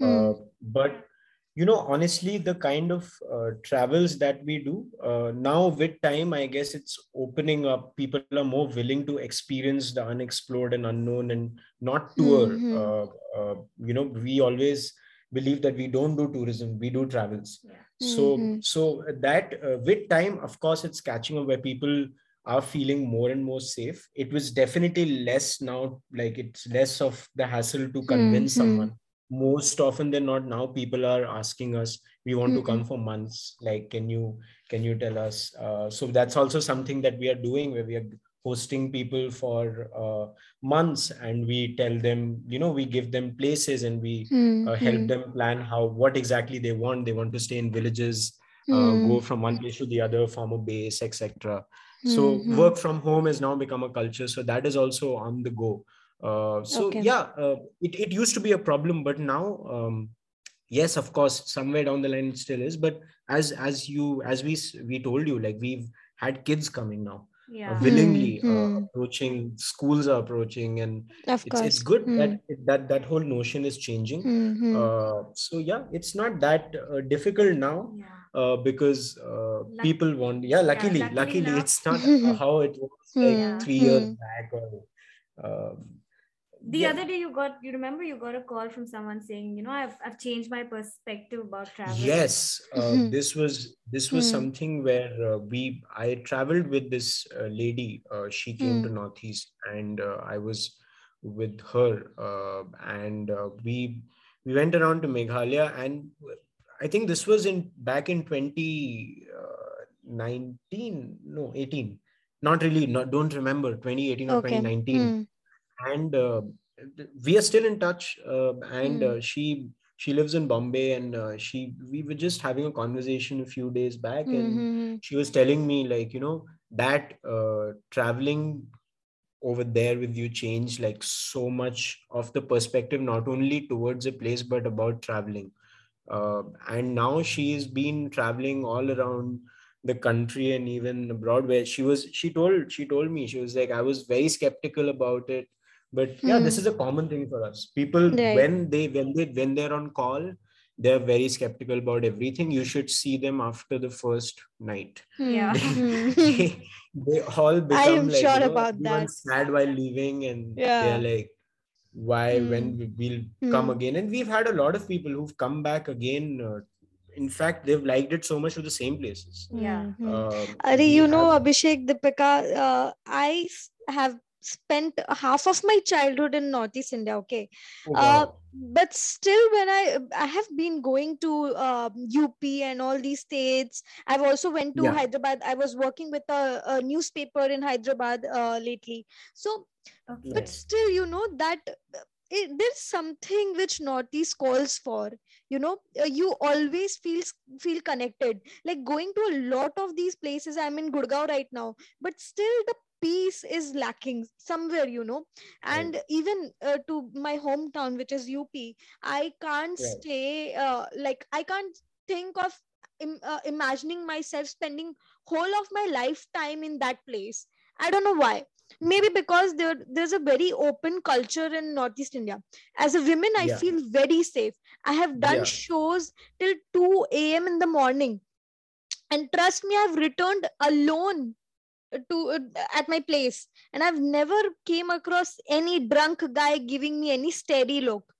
mm. but you know honestly the kind of uh, travels that we do uh, now with time i guess it's opening up people are more willing to experience the unexplored and unknown and not tour mm-hmm. you know we always believe that we don't do tourism we do travels yeah. so mm-hmm. so that uh, with time of course it's catching up where people are feeling more and more safe it was definitely less now like it's less of the hassle to convince mm-hmm. someone most often than not now people are asking us we want mm-hmm. to come mm-hmm. for months like can you can you tell us uh, so that's also something that we are doing where we are hosting people for uh, months and we tell them you know we give them places and we mm-hmm. uh, help hmm. them plan how what exactly they want they want to stay in villages uh, mm-hmm. go from one place to the other form a base etc so mm-hmm. work from home has now become a culture so that is also on the go uh, so okay. yeah uh, it, it used to be a problem but now um, yes of course somewhere down the line it still is but as as you as we we told you like we've had kids coming now yeah. Uh, willingly mm-hmm. uh, hmm. approaching schools are approaching and it's, it's good mm. that that that whole notion is changing mm-hmm. uh, so yeah it's not that uh, difficult now yeah. Uh, because uh, people want yeah luckily yeah, luckily, luckily it's not how it was like hmm. three years hmm. back or um, the yeah. other day you got you remember you got a call from someone saying you know i've, I've changed my perspective about travel yes uh, mm-hmm. this was this was mm. something where uh, we i traveled with this uh, lady uh, she came to northeast and uh, i was with her uh, and we we went around to meghalaya and i think this was in back in 2019 no 18 not really not don't remember 2018 or okay. 2019 mm and uh, we are still in touch uh, and mm. she she lives in bombay and uh, she we were just having a conversation a few days back and mm-hmm. she was telling me like you know that uh, traveling over there with you changed like so much of the perspective not only towards a place but about traveling uh, and now she's been traveling all around the country and even abroad where she was she told she told me she was like i was very skeptical about it but yeah mm. this is a common thing for us people right. when they when they when they're on call they're very skeptical about everything you should see them after the first night yeah they, they all become I am like sure you know, about that sad while leaving and yeah. they're like why mm. when we'll mm. come again and we've had a lot of people who've come back again uh, in fact they've liked it so much to the same places yeah uh, Are you know abhishek deepika uh, i have spent half of my childhood in northeast india okay oh, wow. uh, but still when i i have been going to uh, up and all these states i've also went to yeah. hyderabad i was working with a, a newspaper in hyderabad uh, lately so okay. but still you know that it, there's something which northeast calls for you know uh, you always feel feel connected like going to a lot of these places i'm in gurgaon right now but still the peace is lacking somewhere you know and right. even uh, to my hometown which is up i can't right. stay uh, like i can't think of Im- uh, imagining myself spending whole of my lifetime in that place i don't know why maybe because there there's a very open culture in northeast india as a woman i Yeah. feel very safe i have done Yeah. shows till 2 a.m in the morning and trust me i've returned alone to uh, at my place. And i've never came across any drunk guy giving me any steady look.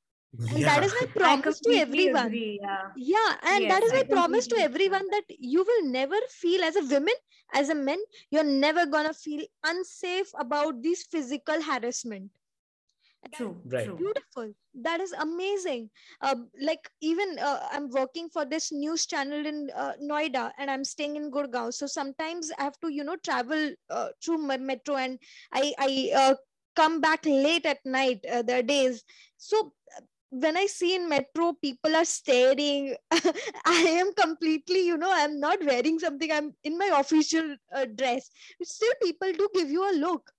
And that is my promise to everyone. agree, yeah. yeah and that Yes, is I my promise to everyone that you will never feel as a woman as a man you're never gonna feel unsafe about this physical harassment. And that True, Right. true. beautiful. That is amazing. Uh, like even uh, i'm working for this news channel in uh, noida and i'm staying in gurgaon. So sometimes i have to you know travel uh, through my metro and i i uh, come back late at night uh, there are days. So uh, when i see in metro people are staring i am completely you know i'm not wearing something. I'm in my official uh, dress. Still people do give you a look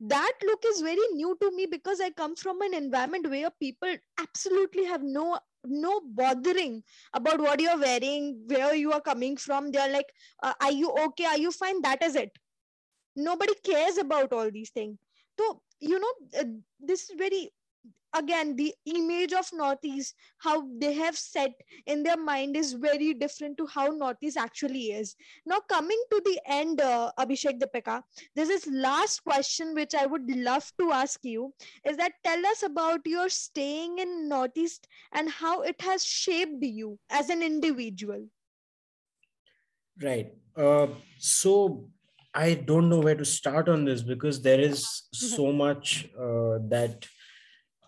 that look is very new to me because i come from an environment where people absolutely have no no bothering about what you're wearing where you are coming from. They're like uh, are you okay? Are you fine? That is it. Nobody cares about all these things. So you know uh, this is very again the image of northeast how they have set in their mind is very different to how northeast actually is now coming to the end uh, abhishek deepika this is last question which i would love to ask you is that tell us about your staying in northeast and how it has shaped you as an individual Right. Uh, so I don't know where to start on this because there is so much uh, that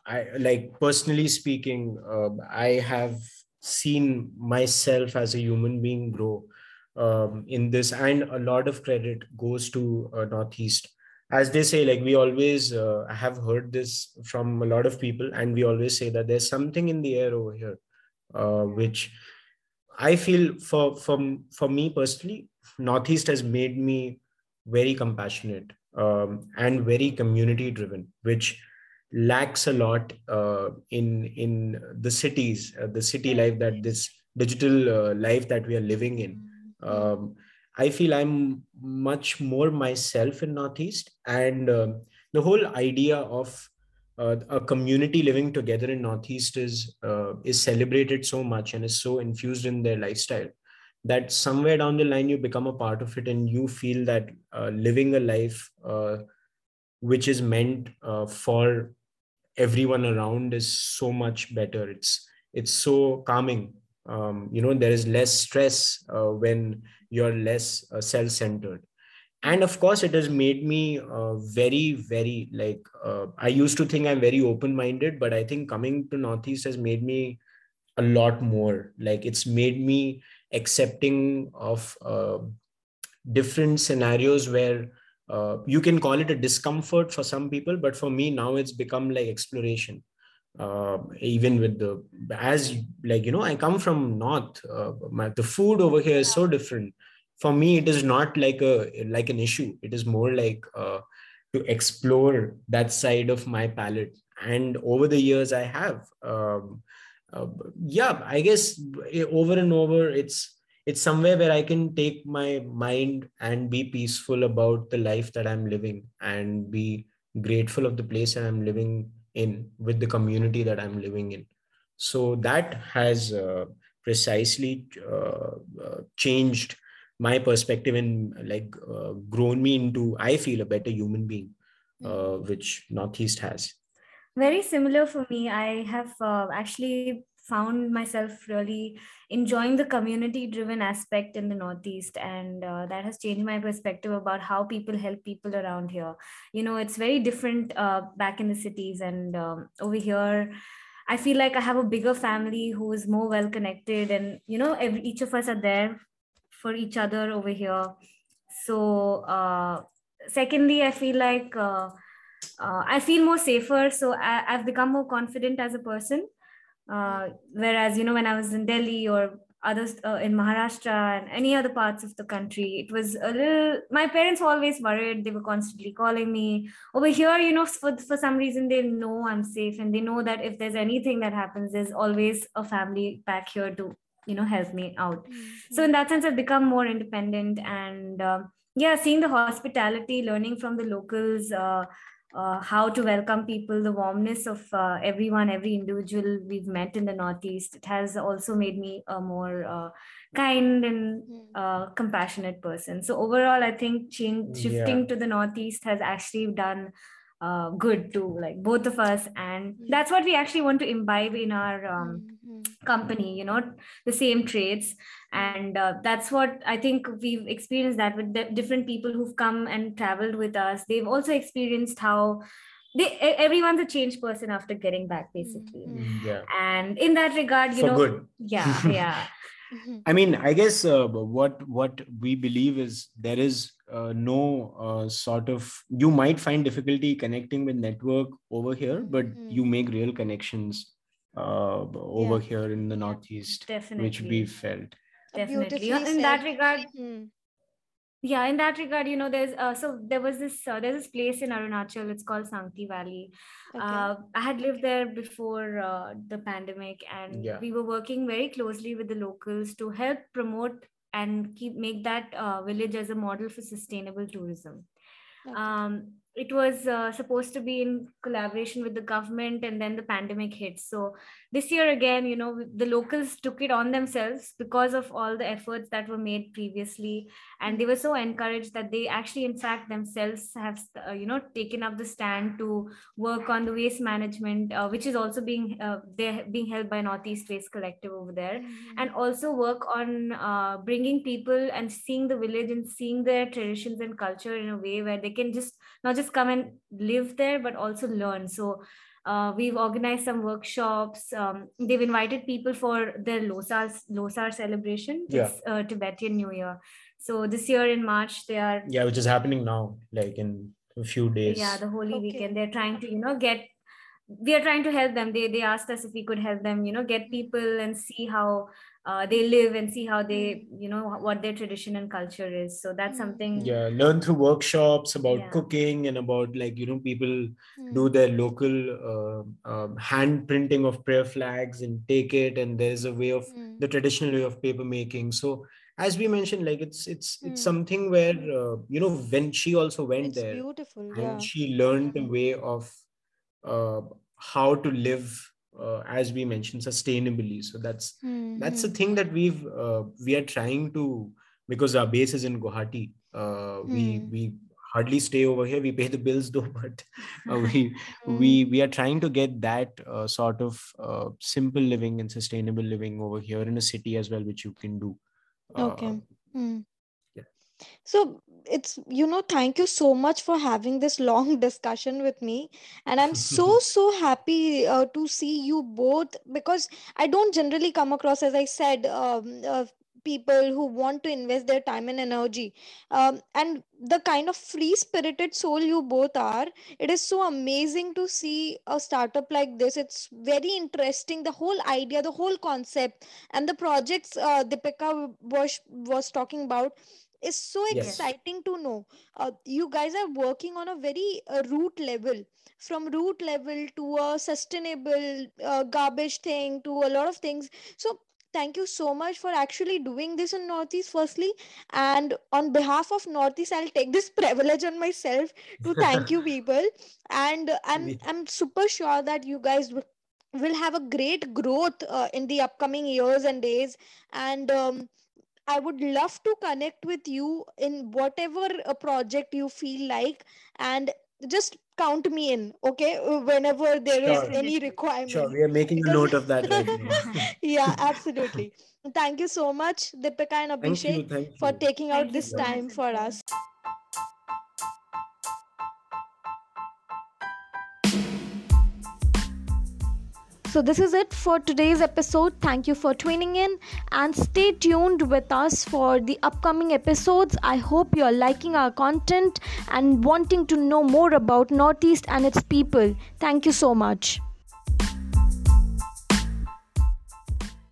I like personally speaking, uh, I have seen myself as a human being grow um, in this, and a lot of credit goes to uh, Northeast. As they say, like we always uh, have heard this from a lot of people, and we always say that there's something in the air over here, uh, which I feel for from for me personally, Northeast has made me very compassionate um, and very community driven, which lacks a lot uh, in in the cities, uh, the city life that this digital uh, life that we are living in. Um, I feel I'm much more myself in Northeast, and um the whole idea of uh, a community living together in Northeast is uh, is celebrated so much and is so infused in their lifestyle that somewhere down the line you become a part of it and you feel that uh, living a life uh, which is meant uh, for everyone around is so much better. It's it's so calming. Um, you know there is less stress uh, when you're less uh, self-centered. And of course it has made me uh, very very like uh, i used to think i'm very open minded but i think coming to northeast has made me a lot more. Like it's made me accepting of uh, different scenarios where uh, you can call it a discomfort for some people but for me now it's become like exploration. Uh, even with the as like you know i come from north uh, my, the food over here is so different. For me it is not like a like an issue. It is more like uh, to explore that side of my palate. And over the years i have um, uh, yeah i guess eh, over and over it's it's somewhere where i can take my mind and be peaceful about the life that i'm living and be grateful of the place that i'm living in with the community that i'm living in. So that has uh, precisely uh, uh, changed my perspective and like uh, grown me into i feel a better human being uh, which northeast has. Very similar for me. I have uh, actually found myself really enjoying the community driven aspect in the Northeast, and uh, that has changed my perspective about how people help people around here. You know, it's very different uh, back in the cities, and um, over here. I feel like I have a bigger family who is more well connected, and you know, every, each of us are there for each other over here. So, uh, secondly, I feel like uh, uh, I feel more safer. So I, I've become more confident as a person. Uh, whereas, you know, when I was in Delhi or others uh, in Maharashtra and any other parts of the country, it was a little, my parents were always worried. They were constantly calling me. Over here, you know, for, for some reason, they know I'm safe and they know that if there's anything that happens, there's always a family back here to you know help me out mm-hmm. so in that sense i've become more independent and uh, yeah seeing the hospitality learning from the locals uh, uh, how to welcome people, the warmness of uh, everyone, every individual we've met in the Northeast. It has also made me a more uh, kind and hmm. uh, compassionate person. So overall, I think change, shifting yeah. to the Northeast has actually done uh, good to like both of us, and that's what we actually want to imbibe in our um, mm-hmm. company. You know, the same traits and uh, that's what i think we've experienced that with the different people who've come and traveled with us they've also experienced how they everyone's a changed person after getting back basically mm-hmm. yeah. and in that regard you For know good. yeah yeah mm-hmm. i mean i guess uh, what what we believe is there is uh, no uh, sort of you might find difficulty connecting with network over here but mm-hmm. you make real connections uh, over yeah. here in the northeast Definitely. which we felt definitely in said. that regard mm-hmm. Yeah in that regard you know there's uh, so there was this uh, there's this place in arunachal it's called Sangti valley okay. uh, i had lived there before uh, the pandemic and yeah. we were working very closely with the locals to help promote and keep make that uh, village as a model for sustainable tourism okay. um, it was uh, supposed to be in collaboration with the government and then the pandemic hit so this year again you know the locals took it on themselves because of all the efforts that were made previously. And they were so encouraged that they actually in fact themselves have uh, you know taken up the stand to work on the waste management uh, which is also being uh, they're being held by northeast waste collective over there. Mm-hmm. and also work on uh, bringing people and seeing the village and seeing their traditions and culture in a way where they can just not just come and live there but also learn. So uh, we've organized some workshops. Um, they've invited people for their Losar Losar celebration. Yeah. It's uh, Tibetan New Year. So this year in March they are. Yeah, which is happening now, like in a few days. Yeah, the Holy okay. Weekend. They're trying to, you know, get. We are trying to help them. They they asked us if we could help them, you know, get people and see how uh, they live and see how they you know what their tradition and culture is so that's hmm. something yeah learn through workshops about yeah. cooking and about like you know people mm. do their local uh, um, hand printing of prayer flags and take it and there's a way of mm. the traditional way of paper making so as we mentioned like it's it's mm. it's hmm. something where uh, you know when she also went it's there beautiful and yeah. she learned the way of uh, how to live uh, as we mentioned sustainably so that's mm-hmm. that's the thing that we've uh, we are trying to because our base is in guwahati uh, mm. we we hardly stay over here we pay the bills though but uh, we mm. we we are trying to get that uh, sort of uh, simple living and sustainable living over here in a city as well which you can do okay mm. So it's, you know, thank you so much for having this long discussion with me. And I'm so, so happy uh, to see you both because I don't generally come across, as I said, um, uh, people who want to invest their time and energy. Um, and the kind of free spirited soul you both are it is so amazing to see a startup like this. It's very interesting the whole idea the whole concept and the projects uh, Deepika was was talking about is so yes. exciting to know. Uh, you guys are working on a very uh, root level, from root level to a sustainable uh, garbage thing to a lot of things. So thank you so much for actually doing this in northeast firstly and on behalf of northeast i'll take this privilege on myself to thank you people and i'm i'm super sure that you guys will have a great growth uh, in the upcoming years and days and um, I would love to connect with you in whatever a uh, project you feel like and just count me in okay whenever there sure. is any requirement sure we are making a note of that right now. yeah absolutely thank you so much Deepika and Abhishek thank you, thank you. for taking thank out this time for us So, this is it for today's episode. Thank you for tuning in and stay tuned with us for the upcoming episodes. I hope you are liking our content and wanting to know more about Northeast and its people. Thank you so much.